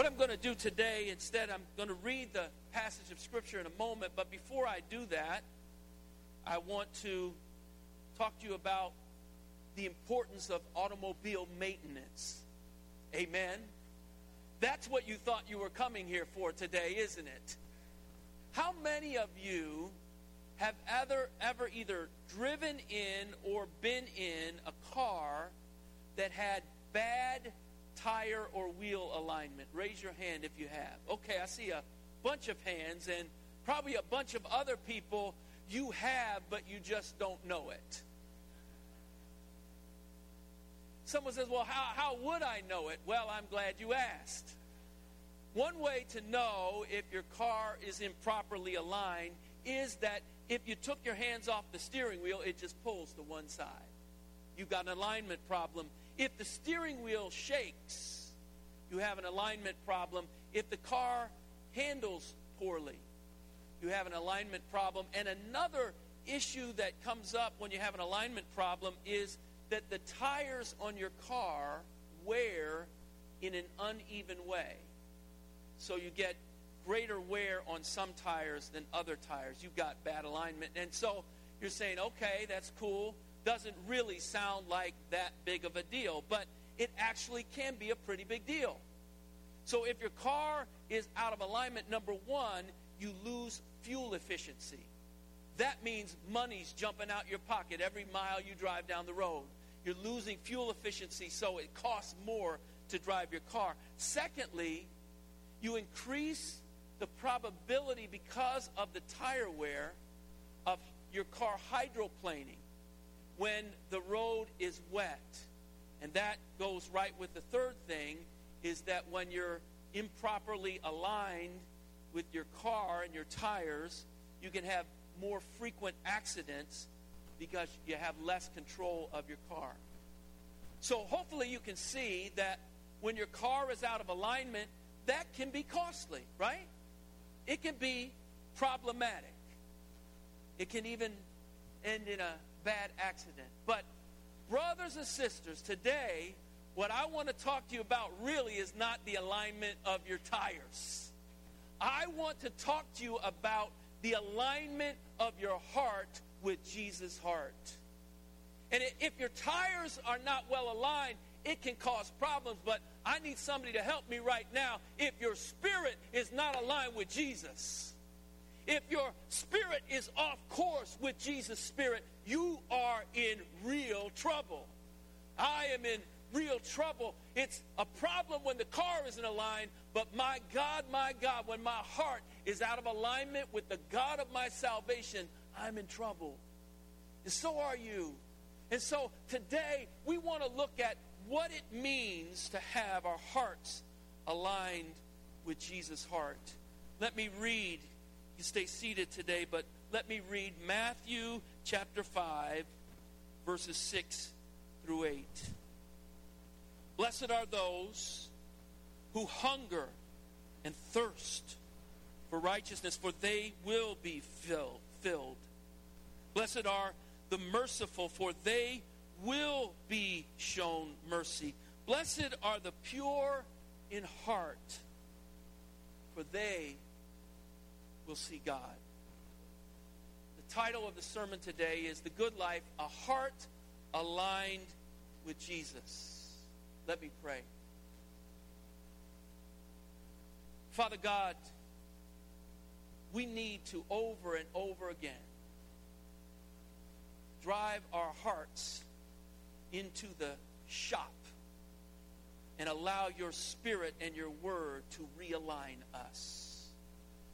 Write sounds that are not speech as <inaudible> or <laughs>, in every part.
What I'm going to do today, instead, I'm going to read the passage of Scripture in a moment. But before I do that, I want to talk to you about the importance of automobile maintenance. Amen. That's what you thought you were coming here for today, isn't it? How many of you have ever, ever either driven in or been in a car that had bad tire or wheel alignment? Raise your hand if you have. Okay, I see a bunch of hands and probably a bunch of other people you have, but you just don't know it. Someone says, Well, how, how would I know it? Well, I'm glad you asked. One way to know if your car is improperly aligned is that if you took your hands off the steering wheel, it just pulls to one side. You've got an alignment problem. If the steering wheel shakes, you have an alignment problem. If the car handles poorly, you have an alignment problem. And another issue that comes up when you have an alignment problem is that the tires on your car wear in an uneven way. So you get greater wear on some tires than other tires. You've got bad alignment. And so you're saying, okay, that's cool. Doesn't really sound like that big of a deal, but it actually can be a pretty big deal. So if your car is out of alignment, number one, you lose fuel efficiency. That means money's jumping out your pocket every mile you drive down the road. You're losing fuel efficiency, so it costs more to drive your car. Secondly, you increase the probability because of the tire wear of your car hydroplaning when the road is wet. And that goes right with the third thing is that when you're improperly aligned with your car and your tires, you can have more frequent accidents because you have less control of your car. So hopefully you can see that when your car is out of alignment, that can be costly, right? It can be problematic. It can even end in a bad accident. But, brothers and sisters, today, what I want to talk to you about really is not the alignment of your tires. I want to talk to you about the alignment of your heart with Jesus' heart. And if your tires are not well aligned, it can cause problems, but I need somebody to help me right now. If your spirit is not aligned with Jesus, if your spirit is off course with Jesus' spirit, you are in real trouble. I am in real trouble. It's a problem when the car isn't aligned, but my God, my God, when my heart is out of alignment with the God of my salvation, I'm in trouble. And so are you. And so today we want to look at what it means to have our hearts aligned with Jesus' heart. Let me read. You stay seated today, but let me read Matthew chapter 5, verses 6 through 8. Blessed are those who hunger and thirst for righteousness, for they will be filled. Blessed are the merciful, for they will be shown mercy. Blessed are the pure in heart, for they will see God. Title of the sermon today is The Good Life, a heart aligned with Jesus. Let me pray. Father God, we need to over and over again drive our hearts into the shop and allow your spirit and your word to realign us.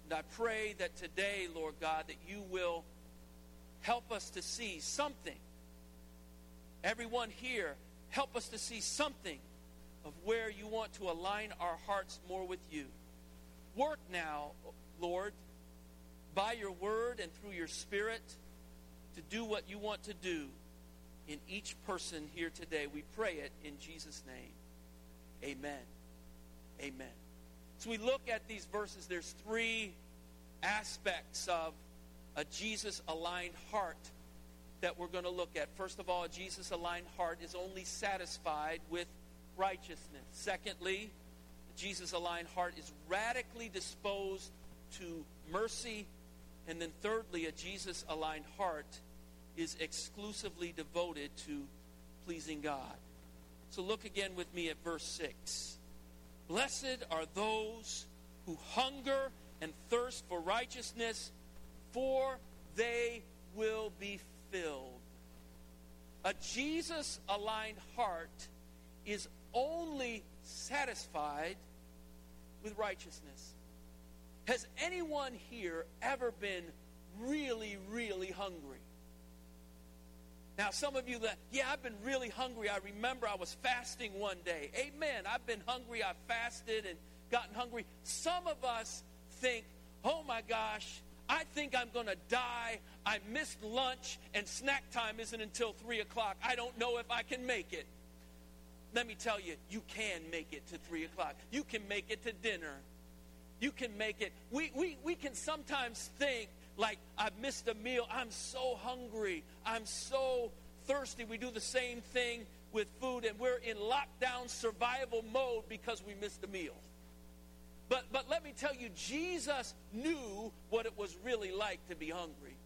And I pray that today, Lord God, that you will help us to see something. Everyone here, help us to see something of where you want to align our hearts more with you. Work now, Lord, by your word and through your spirit to do what you want to do in each person here today. We pray it in Jesus' name. Amen. Amen. So we look at these verses, there's three aspects of a Jesus aligned heart that we're going to look at. First of all, a Jesus aligned heart is only satisfied with righteousness. Secondly, a Jesus aligned heart is radically disposed to mercy. And then, thirdly, a Jesus aligned heart is exclusively devoted to pleasing God. So, look again with me at verse 6. Blessed are those who hunger and thirst for righteousness, for they will be filled. A Jesus aligned heart is only satisfied with righteousness. Has anyone here ever been really, really hungry? Now, some of you that, yeah, I've been really hungry. I remember I was fasting one day. Amen. I've been hungry. I fasted and gotten hungry. Some of us think, oh my gosh, I think I'm going to die. I missed lunch, and snack time isn't until 3 o'clock. I don't know if I can make it. Let me tell you, you can make it to 3 o'clock. You can make it to dinner. You can make it. We, we, we can sometimes think, like, I've missed a meal. I'm so hungry. I'm so thirsty. We do the same thing with food, and we're in lockdown survival mode because we missed a meal. But, but let me tell you, Jesus knew what it was really like to be hungry.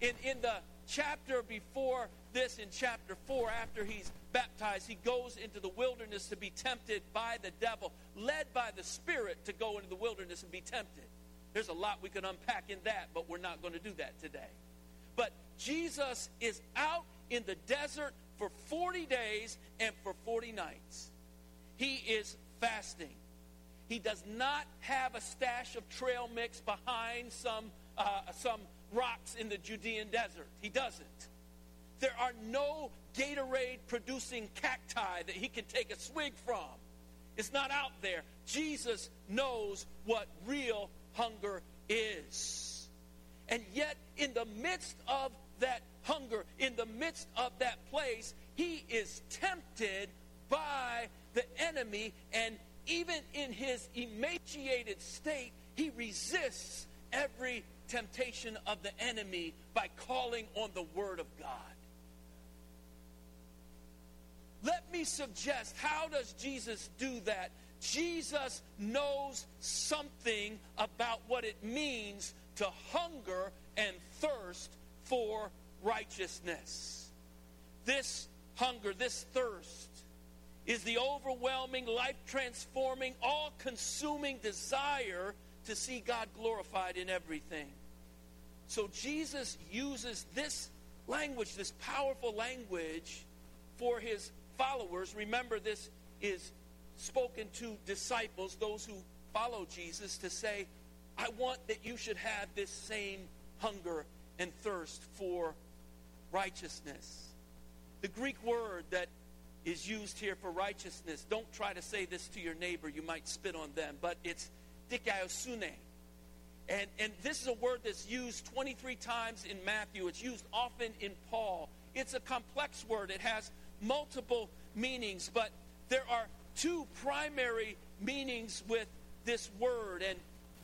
In, in the chapter before this, in chapter 4, after he's baptized, he goes into the wilderness to be tempted by the devil, led by the Spirit to go into the wilderness and be tempted. There's a lot we could unpack in that, but we're not going to do that today. But Jesus is out in the desert for 40 days and for 40 nights. He is fasting. He does not have a stash of trail mix behind some, uh, some rocks in the Judean desert. He doesn't. There are no Gatorade producing cacti that he can take a swig from. It's not out there. Jesus knows what real hunger is. And yet, in the midst of that hunger, in the midst of that place, he is tempted by the enemy and even in his emaciated state, he resists every temptation of the enemy by calling on the Word of God. Let me suggest how does Jesus do that? Jesus knows something about what it means to hunger and thirst for righteousness. This hunger, this thirst, is the overwhelming, life transforming, all consuming desire to see God glorified in everything. So Jesus uses this language, this powerful language, for his followers. Remember, this is spoken to disciples, those who follow Jesus, to say, I want that you should have this same hunger and thirst for righteousness. The Greek word that is used here for righteousness. Don't try to say this to your neighbor. You might spit on them. But it's dikaiosune. And, and this is a word that's used 23 times in Matthew. It's used often in Paul. It's a complex word. It has multiple meanings. But there are two primary meanings with this word. And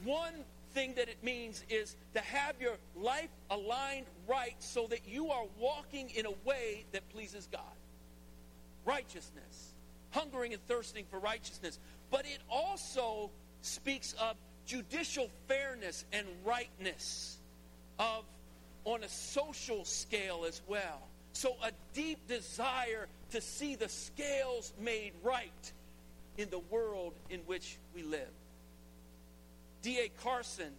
one thing that it means is to have your life aligned right so that you are walking in a way that pleases God righteousness, hungering and thirsting for righteousness. But it also speaks of judicial fairness and rightness of on a social scale as well. So a deep desire to see the scales made right in the world in which we live. D.A. Carson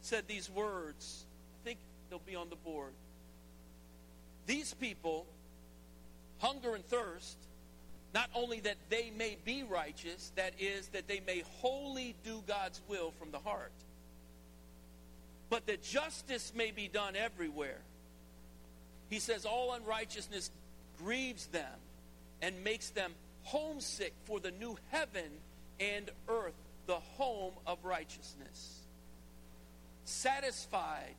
said these words. I think they'll be on the board. These people hunger and thirst, not only that they may be righteous, that is, that they may wholly do God's will from the heart, but that justice may be done everywhere. He says, All unrighteousness grieves them and makes them homesick for the new heaven and earth, the home of righteousness. Satisfied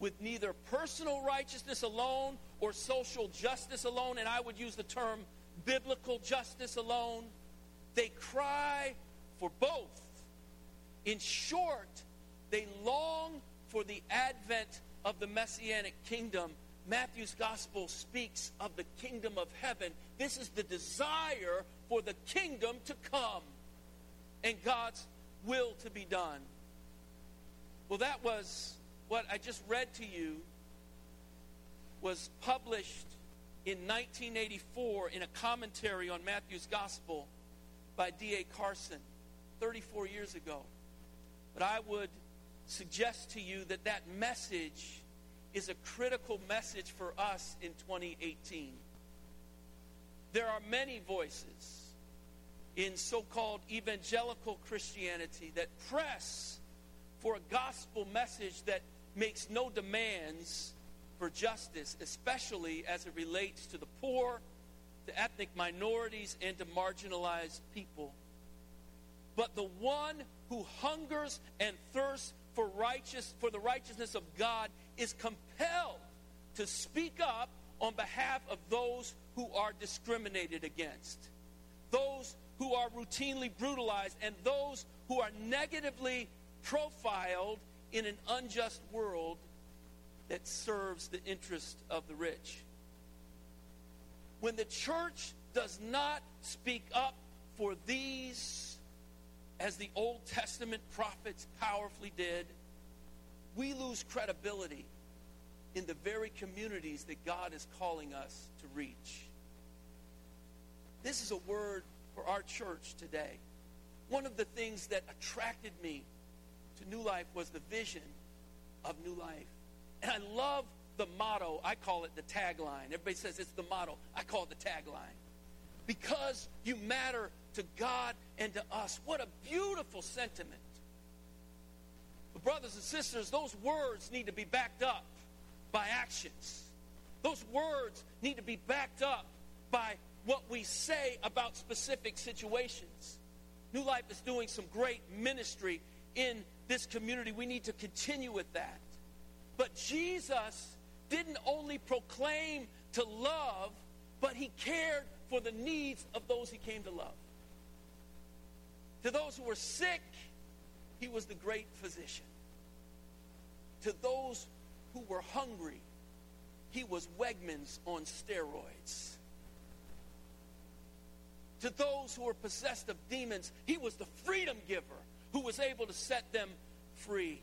with neither personal righteousness alone or social justice alone, and I would use the term biblical justice alone. They cry for both. In short, they long for the advent of the messianic kingdom. Matthew's gospel speaks of the kingdom of heaven. This is the desire for the kingdom to come. and God's will to be done. Well, that was what I just read to you was published in 1984 in a commentary on Matthew's Gospel by D.A. Carson 34 years ago. But I would suggest to you that that message is a critical message for us in 2018. There are many voices in so called evangelical Christianity that press for a gospel message that makes no demands for justice, especially as it relates to the poor, to ethnic minorities, and to marginalized people. But the one who hungers and thirsts for righteous for the righteousness of God is compelled to speak up on behalf of those who are discriminated against, those who are routinely brutalized, and those who are negatively profiled in an unjust world that serves the interest of the rich. When the church does not speak up for these, as the Old Testament prophets powerfully did, we lose credibility in the very communities that God is calling us to reach. This is a word for our church today. One of the things that attracted me to New Life was the vision of New Life. And I love the motto. I call it the tagline. Everybody says it's the motto. I call it the tagline. Because you matter to God and to us. What a beautiful sentiment. But brothers and sisters, those words need to be backed up by actions. Those words need to be backed up by what we say about specific situations. New Life is doing some great ministry in this community. We need to continue with that. But Jesus didn't only proclaim to love, but he cared for the needs of those he came to love. To those who were sick, he was the great physician. To those who were hungry, he was Wegmans on steroids. To those who were possessed of demons, he was the freedom giver who was able to set them free.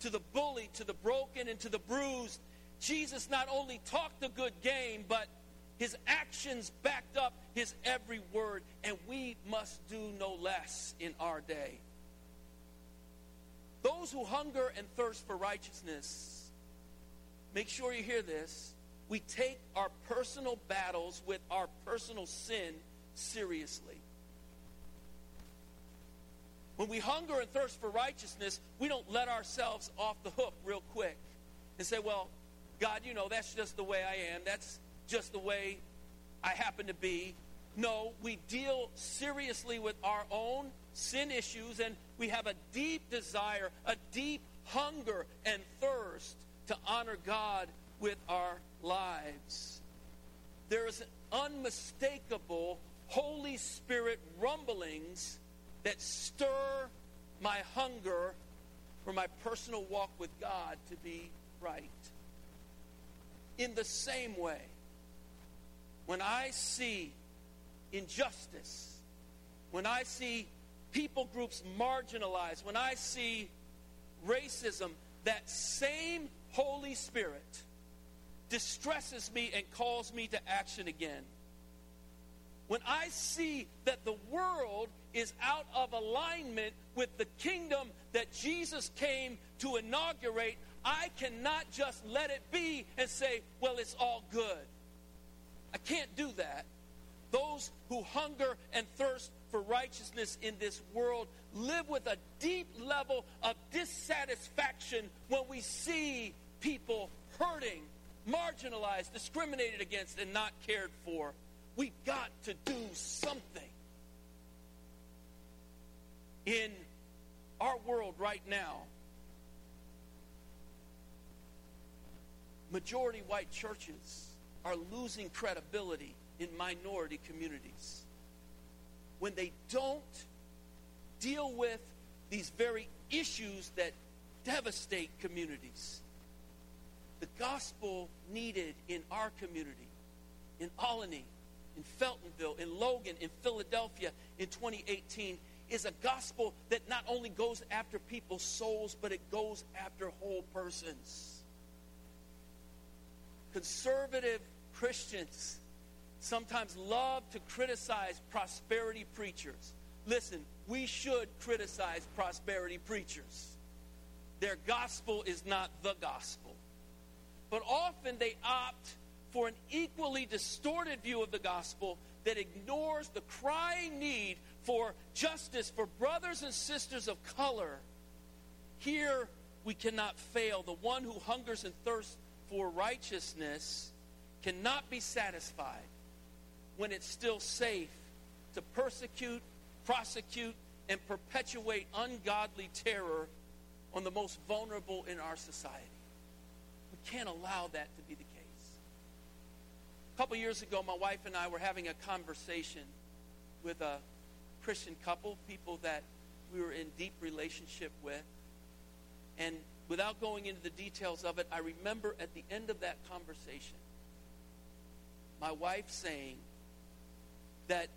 To the bully, to the broken, and to the bruised, Jesus not only talked a good game, but his actions backed up his every word, and we must do no less in our day. Those who hunger and thirst for righteousness, make sure you hear this. We take our personal battles with our personal sin seriously. When we hunger and thirst for righteousness, we don't let ourselves off the hook real quick and say, well, God, you know, that's just the way I am. That's just the way I happen to be. No, we deal seriously with our own sin issues and we have a deep desire, a deep hunger and thirst to honor God with our lives. There is an unmistakable Holy Spirit rumblings that stir my hunger for my personal walk with God to be right. In the same way, when I see injustice, when I see people groups marginalized, when I see racism, that same Holy Spirit distresses me and calls me to action again. When I see that the world is out of alignment with the kingdom that Jesus came to inaugurate, I cannot just let it be and say, well, it's all good. I can't do that. Those who hunger and thirst for righteousness in this world live with a deep level of dissatisfaction when we see people hurting, marginalized, discriminated against, and not cared for. We've got to do something in our world right now, majority white churches are losing credibility in minority communities when they don't deal with these very issues that devastate communities. The gospel needed in our community, in Olney, in Feltonville, in Logan, in Philadelphia in 2018 is a gospel that not only goes after people's souls, but it goes after whole persons. Conservative Christians sometimes love to criticize prosperity preachers. Listen, we should criticize prosperity preachers. Their gospel is not the gospel. But often they opt for an equally distorted view of the gospel that ignores the crying need for justice for brothers and sisters of color. Here we cannot fail. The one who hungers and thirsts for righteousness cannot be satisfied when it's still safe to persecute, prosecute, and perpetuate ungodly terror on the most vulnerable in our society. We can't allow that to be the couple years ago, my wife and I were having a conversation with a Christian couple, people that we were in deep relationship with. And without going into the details of it, I remember at the end of that conversation, my wife saying that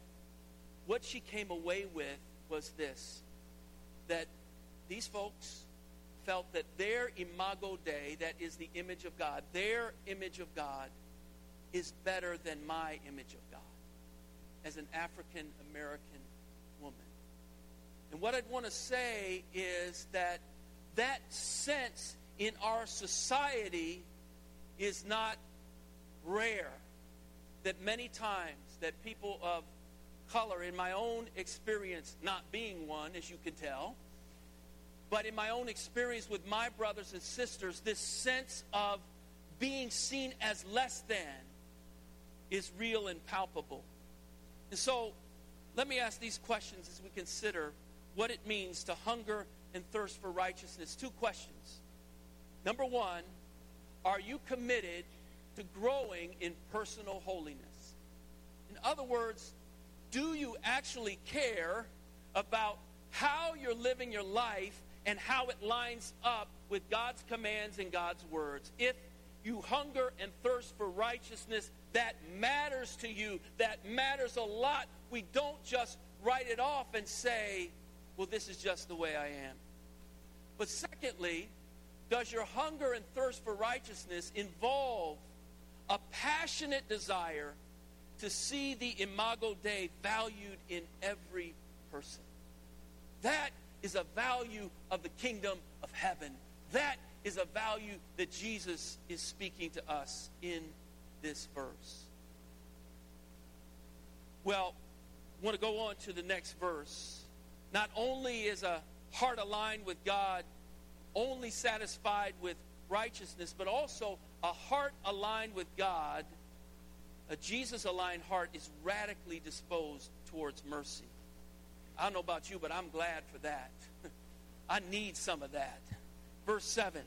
what she came away with was this that these folks felt that their imago Dei, that is the image of God, their image of God is better than my image of God as an African American woman. And what I'd want to say is that that sense in our society is not rare. That many times that people of color, in my own experience, not being one, as you can tell, but in my own experience with my brothers and sisters, this sense of being seen as less than is real and palpable. And so, let me ask these questions as we consider what it means to hunger and thirst for righteousness. Two questions. Number one, are you committed to growing in personal holiness? In other words, do you actually care about how you're living your life and how it lines up with God's commands and God's words? If you hunger and thirst for righteousness, that matters to you. That matters a lot. We don't just write it off and say, well, this is just the way I am. But secondly, does your hunger and thirst for righteousness involve a passionate desire to see the imago Dei valued in every person? That is a value of the kingdom of heaven. That is a value that Jesus is speaking to us in this verse. Well, I want to go on to the next verse. Not only is a heart aligned with God only satisfied with righteousness, but also a heart aligned with God, a Jesus aligned heart is radically disposed towards mercy. I don't know about you, but I'm glad for that. <laughs> I need some of that. Verse 7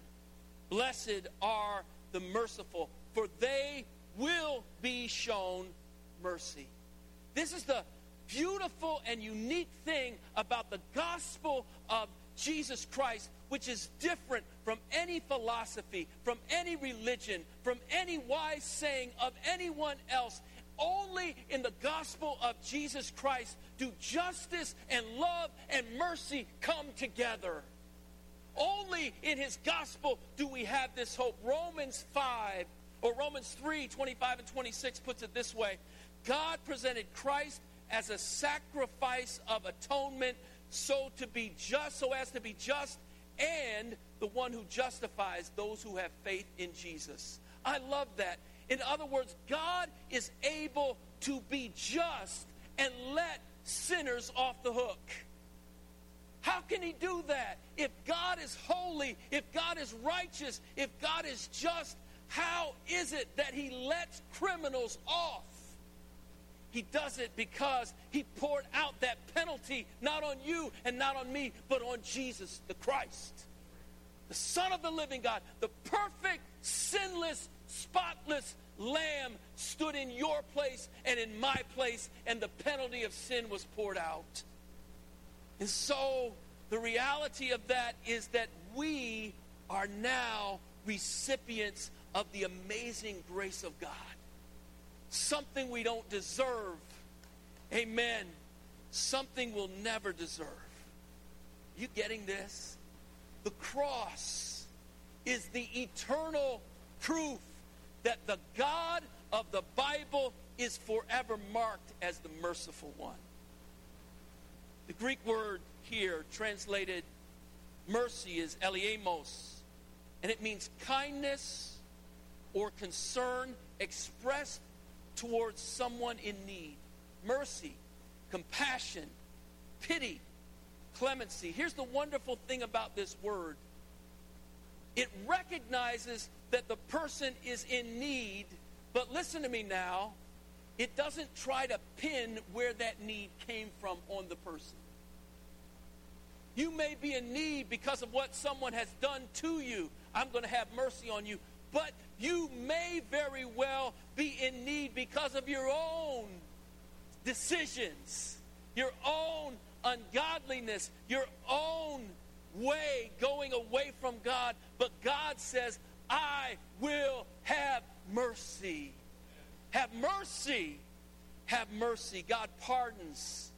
Blessed are the merciful, for they will be shown mercy. This is the beautiful and unique thing about the gospel of Jesus Christ, which is different from any philosophy, from any religion, from any wise saying of anyone else. Only in the gospel of Jesus Christ do justice and love and mercy come together. Only in his gospel do we have this hope. Romans 5 or Romans 3 25 and 26 puts it this way God presented Christ as a sacrifice of atonement so to be just so as to be just and the one who justifies those who have faith in Jesus. I love that. In other words, God is able to be just and let sinners off the hook. How can he do that? If God is holy, if God is righteous, if God is just, how is it that he lets criminals off? He does it because he poured out that penalty not on you and not on me, but on Jesus the Christ, the Son of the living God, the perfect, sinless, spotless Lamb stood in your place and in my place, and the penalty of sin was poured out. And so the reality of that is that we are now recipients of the amazing grace of God something we don't deserve. Amen. something we'll never deserve. You getting this? The cross is the eternal proof that the God of the Bible is forever marked as the merciful one. The Greek word here translated mercy is eleemos, and it means kindness or concern expressed towards someone in need. Mercy, compassion, pity, clemency. Here's the wonderful thing about this word it recognizes that the person is in need, but listen to me now. It doesn't try to pin where that need came from on the person. You may be in need because of what someone has done to you. I'm going to have mercy on you. But you may very well be in need because of your own decisions, your own ungodliness, your own way going away from God. But God says, I will have mercy. Have mercy. Have mercy. God pardons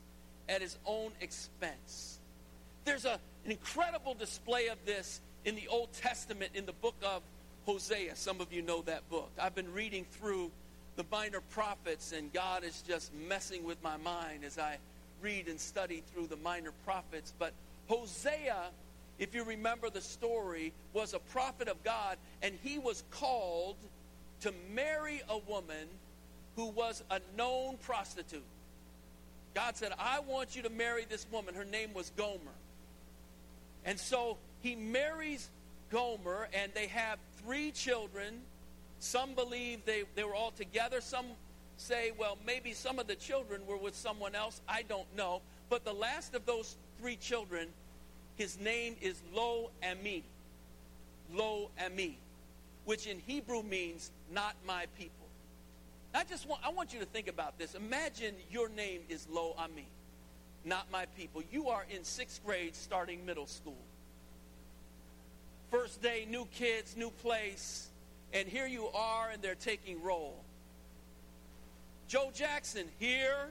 at his own expense. There's a, an incredible display of this in the Old Testament in the book of Hosea. Some of you know that book. I've been reading through the minor prophets, and God is just messing with my mind as I read and study through the minor prophets. But Hosea, if you remember the story, was a prophet of God, and he was called to marry a woman who was a known prostitute. God said, I want you to marry this woman. Her name was Gomer. And so he marries Gomer, and they have three children. Some believe they, they were all together. Some say, well, maybe some of the children were with someone else. I don't know. But the last of those three children, his name is Lo Ami. Lo Ami, which in Hebrew means not my people. I just want I want you to think about this. Imagine your name is Lo Ami, not my people. You are in sixth grade starting middle school. First day, new kids, new place, and here you are, and they're taking roll. Joe Jackson here.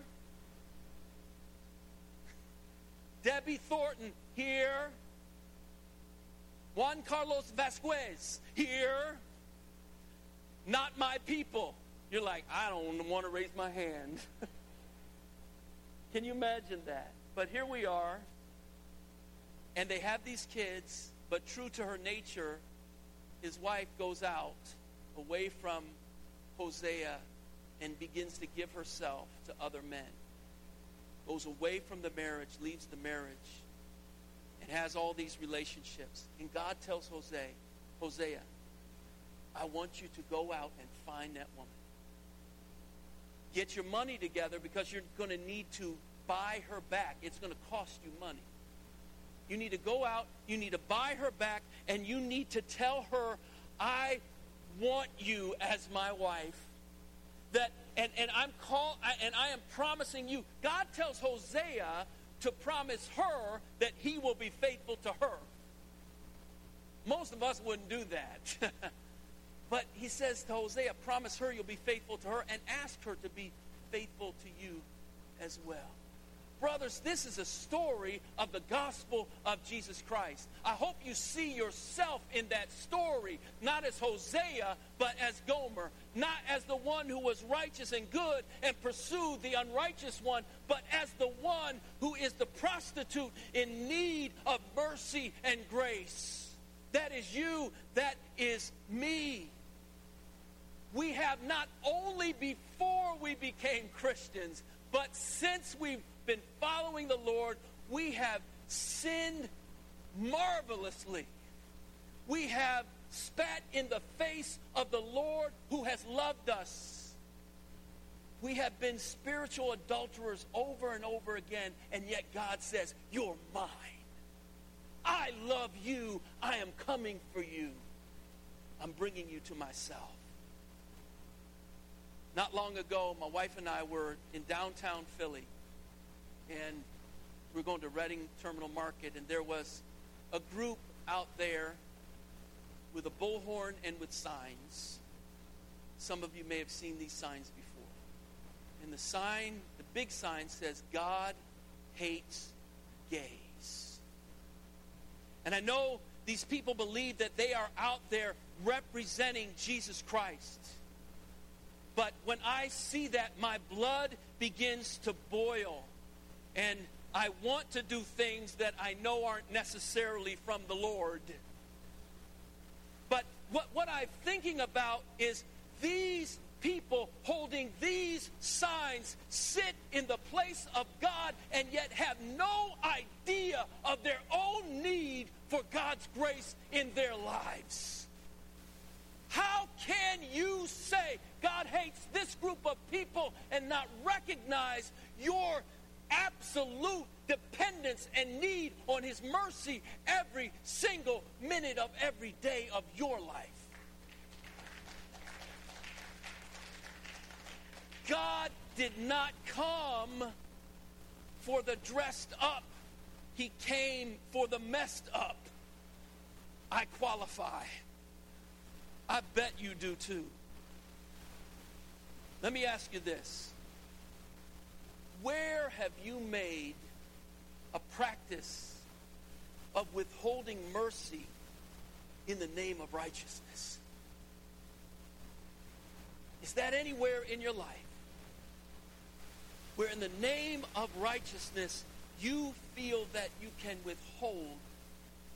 Debbie Thornton here. Juan Carlos Vasquez here. Not my people. You're like, I don't want to raise my hand. <laughs> Can you imagine that? But here we are, and they have these kids, but true to her nature, his wife goes out away from Hosea and begins to give herself to other men. Goes away from the marriage, leaves the marriage, and has all these relationships. And God tells Hosea, Hosea, I want you to go out and find that woman. Get your money together because you're going to need to buy her back. It's going to cost you money. You need to go out, you need to buy her back, and you need to tell her, I want you as my wife. That and, and I'm call and I am promising you. God tells Hosea to promise her that he will be faithful to her. Most of us wouldn't do that. <laughs> but he says to Hosea, promise her you'll be faithful to her and ask her to be faithful to you as well. Brothers, this is a story of the gospel of Jesus Christ. I hope you see yourself in that story, not as Hosea, but as Gomer, not as the one who was righteous and good and pursued the unrighteous one, but as the one who is the prostitute in need of mercy and grace. That is you, that is me. We have not only before we became Christians, but since we've been following the Lord, we have sinned marvelously. We have spat in the face of the Lord who has loved us. We have been spiritual adulterers over and over again, and yet God says, You're mine. I love you. I am coming for you. I'm bringing you to myself. Not long ago, my wife and I were in downtown Philly and we are going to Reading Terminal Market, and there was a group out there with a bullhorn and with signs. Some of you may have seen these signs before. And the sign, the big sign says, God hates gays. And I know these people believe that they are out there representing Jesus Christ. But when I see that, my blood begins to boil. And I want to do things that I know aren't necessarily from the Lord. But what, what I'm thinking about is these people holding these signs sit in the place of God and yet have no idea of their own need for God's grace in their lives. How can you say God hates this group of people and not recognize your absolute dependence and need on His mercy every single minute of every day of your life? God did not come for the dressed up, He came for the messed up. I qualify. I bet you do too. Let me ask you this Where have you made a practice of withholding mercy in the name of righteousness? Is that anywhere in your life? where in the name of righteousness you feel that you can withhold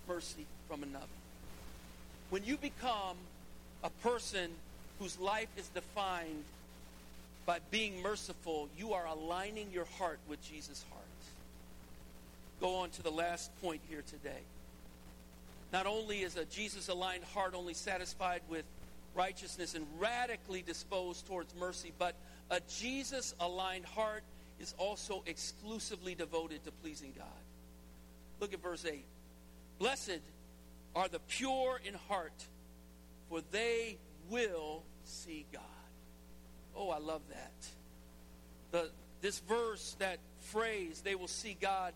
mercy from another. When you become a person whose life is defined by being merciful, you are aligning your heart with Jesus' heart. Go on to the last point here today. Not only is a Jesus aligned heart only satisfied with righteousness and radically disposed towards mercy, but a Jesus aligned heart is also exclusively devoted to pleasing God. Look at verse 8. Blessed are the pure in heart, for they will see God. Oh, I love that. The, this verse, that phrase, they will see God,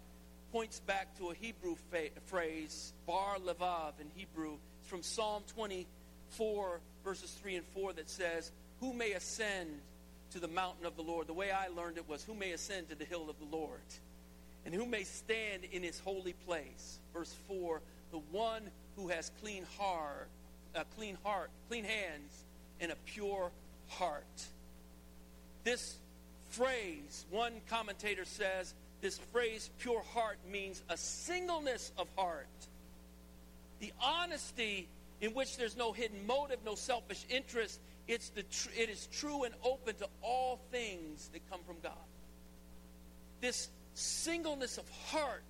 points back to a Hebrew fa- phrase, bar levav in Hebrew. It's from Psalm 24, verses 3 and 4, that says, Who may ascend to the mountain of the Lord. The way I learned it was, Who may ascend to the hill of the Lord? And who may stand in his holy place? Verse 4 The one who has clean heart, a clean heart, clean hands, and a pure heart. This phrase, one commentator says, this phrase, pure heart, means a singleness of heart. The honesty in which there's no hidden motive, no selfish interest, it's the tr- it is true and open to all things that come from God. This singleness of heart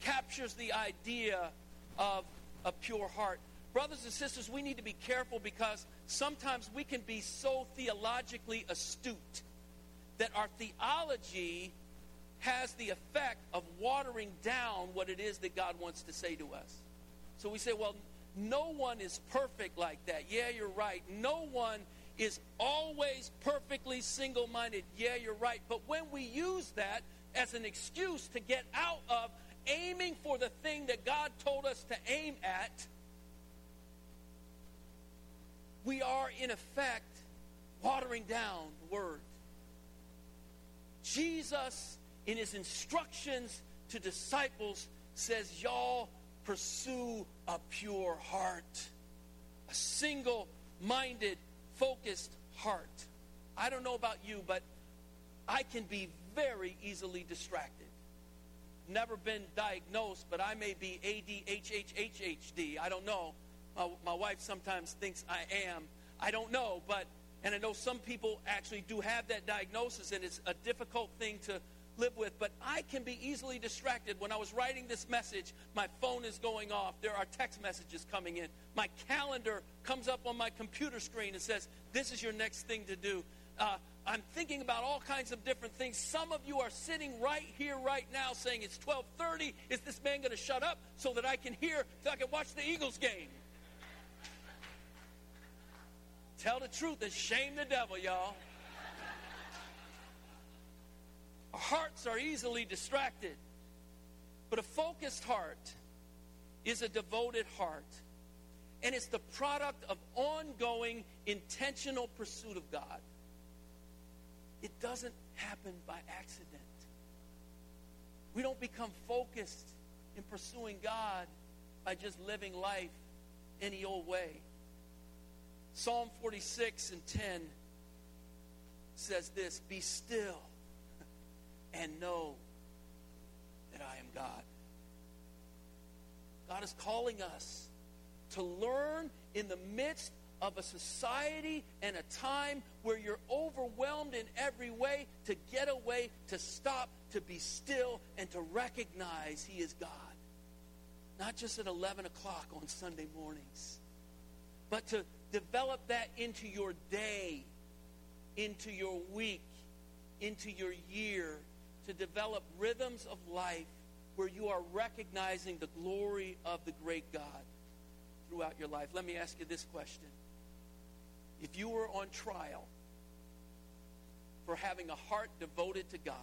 captures the idea of a pure heart. Brothers and sisters, we need to be careful because sometimes we can be so theologically astute that our theology has the effect of watering down what it is that God wants to say to us. So we say, well, no one is perfect like that. Yeah, you're right. No one is always perfectly single minded. Yeah, you're right. But when we use that as an excuse to get out of aiming for the thing that God told us to aim at, we are in effect watering down the word. Jesus, in his instructions to disciples, says, Y'all pursue a pure heart, a single minded, focused heart. I don't know about you, but I can be very easily distracted. Never been diagnosed, but I may be ADHHHHD. I don't know. My, my wife sometimes thinks I am. I don't know, but, and I know some people actually do have that diagnosis, and it's a difficult thing to live with, but I can be easily distracted. When I was writing this message, my phone is going off. There are text messages coming in. My calendar comes up on my computer screen and says, This is your next thing to do. Uh, I'm thinking about all kinds of different things. Some of you are sitting right here, right now, saying, It's 1230. Is this man going to shut up so that I can hear, so I can watch the Eagles game? Tell the truth and shame the devil, y'all. Our hearts are easily distracted. But a focused heart is a devoted heart. And it's the product of ongoing, intentional pursuit of God. It doesn't happen by accident. We don't become focused in pursuing God by just living life any old way. Psalm 46 and 10 says this Be still and know that I am God. God is calling us to learn in the midst of a society and a time where you're overwhelmed in every way to get away, to stop, to be still, and to recognize He is God. Not just at 11 o'clock on Sunday mornings, but to develop that into your day, into your week, into your year, to develop rhythms of life where you are recognizing the glory of the great God throughout your life. Let me ask you this question. If you were on trial for having a heart devoted to God,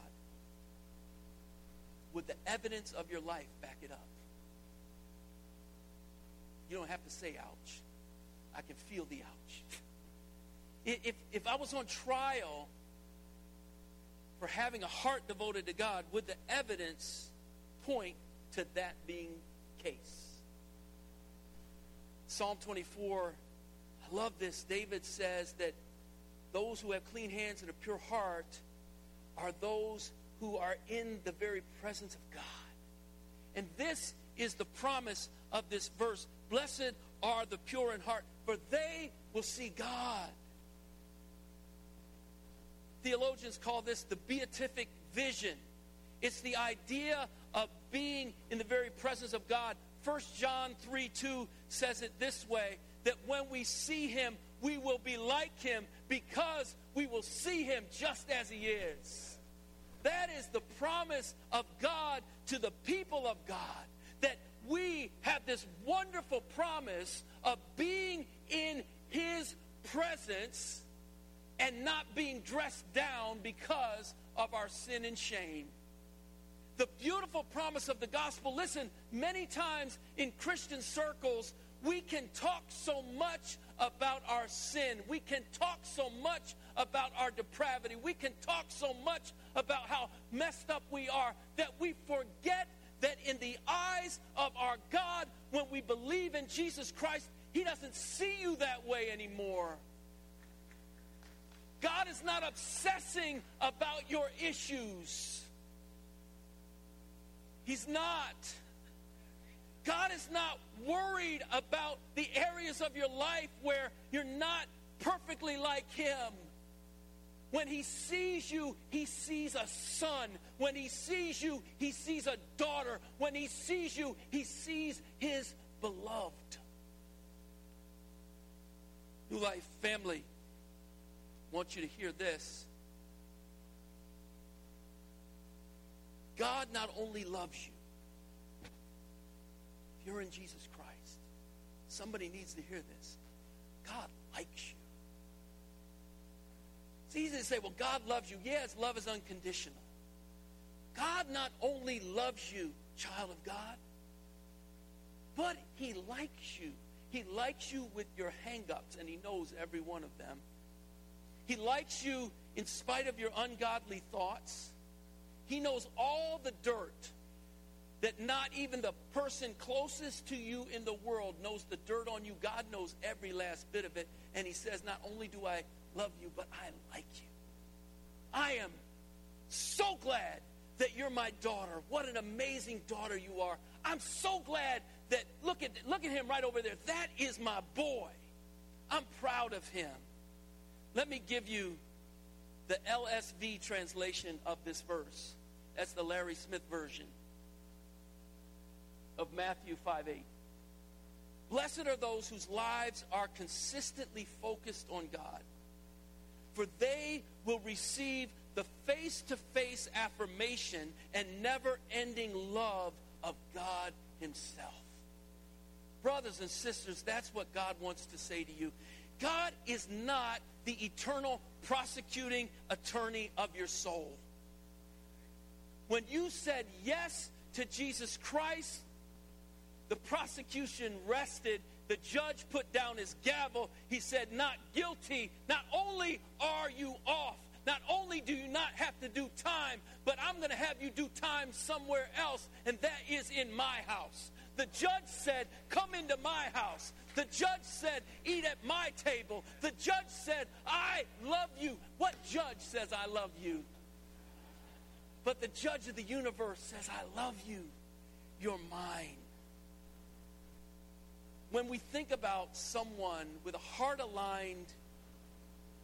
would the evidence of your life back it up? You don't have to say ouch. I can feel the ouch. If, if I was on trial for having a heart devoted to God, would the evidence point to that being case? Psalm 24, I love this. David says that those who have clean hands and a pure heart are those who are in the very presence of God. And this is the promise of this verse. Blessed are the pure in heart, for they will see God. Theologians call this the beatific vision. It's the idea of being in the very presence of God. 1 John 3 2 says it this way that when we see him, we will be like him because we will see him just as he is. That is the promise of God to the people of God that we have this wonderful promise of being in his presence and not being dressed down because of our sin and shame. The beautiful promise of the gospel, listen, many times in Christian circles, we can talk so much about our sin. We can talk so much about our depravity. We can talk so much about how messed up we are that we forget that in the eyes of our God, when we believe in Jesus Christ, He doesn't see you that way anymore. God is not obsessing about your issues. He's not. God is not worried about the areas of your life where you're not perfectly like Him. When He sees you, He sees a son. When He sees you, He sees a daughter. When He sees you, He sees His beloved. New Life family, I want you to hear this. God not only loves you, if you're in Jesus Christ. Somebody needs to hear this. God likes you. It's easy to say, well, God loves you. Yes, love is unconditional. God not only loves you, child of God, but He likes you. He likes you with your hangups, and He knows every one of them. He likes you in spite of your ungodly thoughts. He knows all the dirt that not even the person closest to you in the world knows the dirt on you. God knows every last bit of it. And He says, Not only do I love you, but I like you. I am so glad that you're my daughter. What an amazing daughter you are. I'm so glad that look at look at him right over there. That is my boy. I'm proud of him. Let me give you the LSV translation of this verse. That's the Larry Smith version of Matthew 5 8. Blessed are those whose lives are consistently focused on God, for they will receive the face to face affirmation and never ending love of God Himself. Brothers and sisters, that's what God wants to say to you. God is not the eternal prosecuting attorney of your soul. When you said yes to Jesus Christ, the prosecution rested. The judge put down his gavel. He said, Not guilty. Not only are you off, not only do you not have to do time, but I'm going to have you do time somewhere else, and that is in my house. The judge said, Come into my house. The judge said, Eat at my table. The judge said, I love you. What judge says, I love you? But the judge of the universe says, I love you. You're mine. When we think about someone with a heart aligned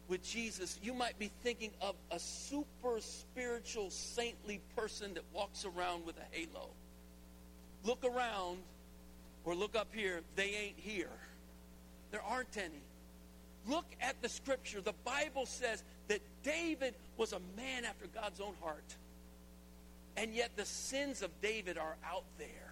with Jesus, you might be thinking of a super spiritual, saintly person that walks around with a halo. Look around or look up here, they ain't here. There aren't any. Look at the scripture. The Bible says that David was a man after God's own heart. And yet the sins of David are out there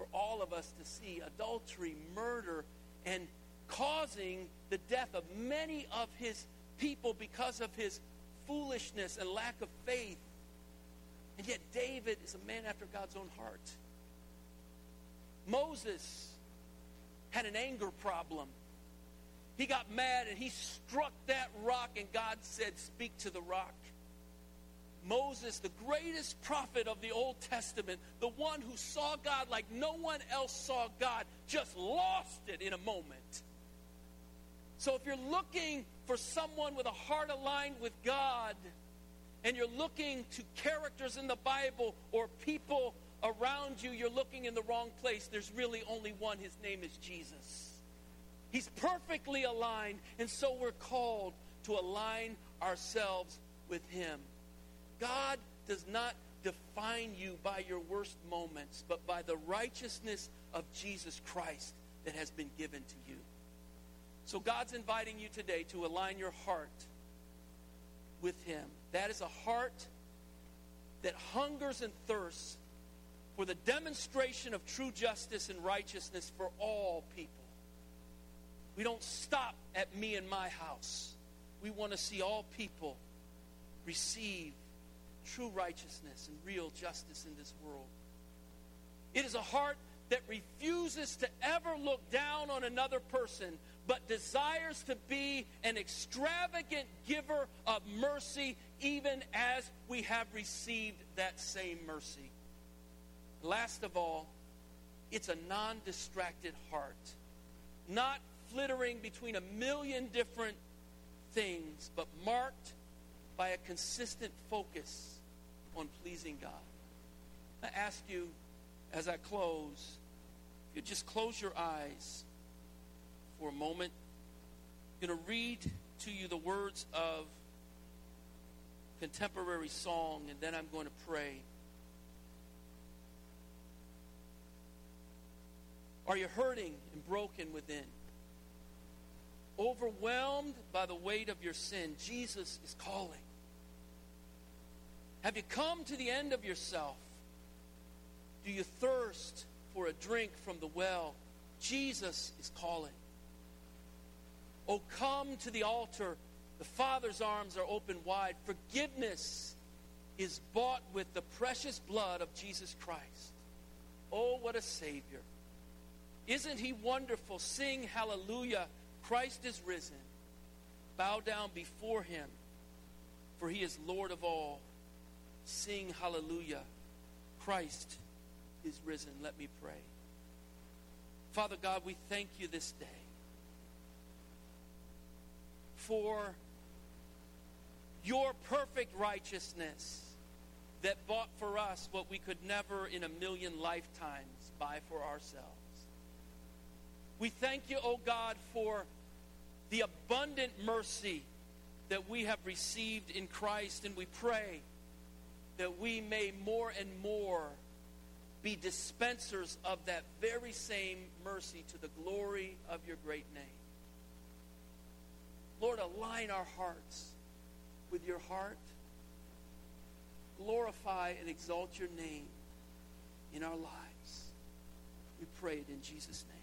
for all of us to see adultery, murder, and causing the death of many of his people because of his foolishness and lack of faith. And yet, David is a man after God's own heart. Moses had an anger problem. He got mad and he struck that rock, and God said, Speak to the rock. Moses, the greatest prophet of the Old Testament, the one who saw God like no one else saw God, just lost it in a moment. So if you're looking for someone with a heart aligned with God, and you're looking to characters in the Bible or people around you, you're looking in the wrong place. There's really only one. His name is Jesus. He's perfectly aligned, and so we're called to align ourselves with Him. God does not define you by your worst moments, but by the righteousness of Jesus Christ that has been given to you. So God's inviting you today to align your heart with Him. That is a heart that hungers and thirsts for the demonstration of true justice and righteousness for all people. We don't stop at me and my house. We want to see all people receive true righteousness and real justice in this world. It is a heart that refuses to ever look down on another person, but desires to be an extravagant giver of mercy, even as we have received that same mercy. Last of all, it's a non distracted heart, not flittering between a million different things, but marked by a consistent focus on pleasing God. I ask you as I close, if you just close your eyes for a moment. I'm going to read to you the words of contemporary song, and then I'm going to pray. Are you hurting and broken within? Overwhelmed by the weight of your sin, Jesus is calling. Have you come to the end of yourself? Do you thirst for a drink from the well? Jesus is calling. Oh, come to the altar. The Father's arms are open wide. Forgiveness is bought with the precious blood of Jesus Christ. Oh, what a Savior. Isn't he wonderful? Sing hallelujah. Christ is risen. Bow down before him, for he is Lord of all. Sing hallelujah. Christ is risen. Let me pray. Father God, we thank you this day for your perfect righteousness that bought for us what we could never in a million lifetimes buy for ourselves. We thank you, O oh God, for the abundant mercy that we have received in Christ, and we pray that we may more and more be dispensers of that very same mercy to the glory of your great name. Lord, align our hearts with your heart. Glorify and exalt your name in our lives. We pray it in Jesus' name.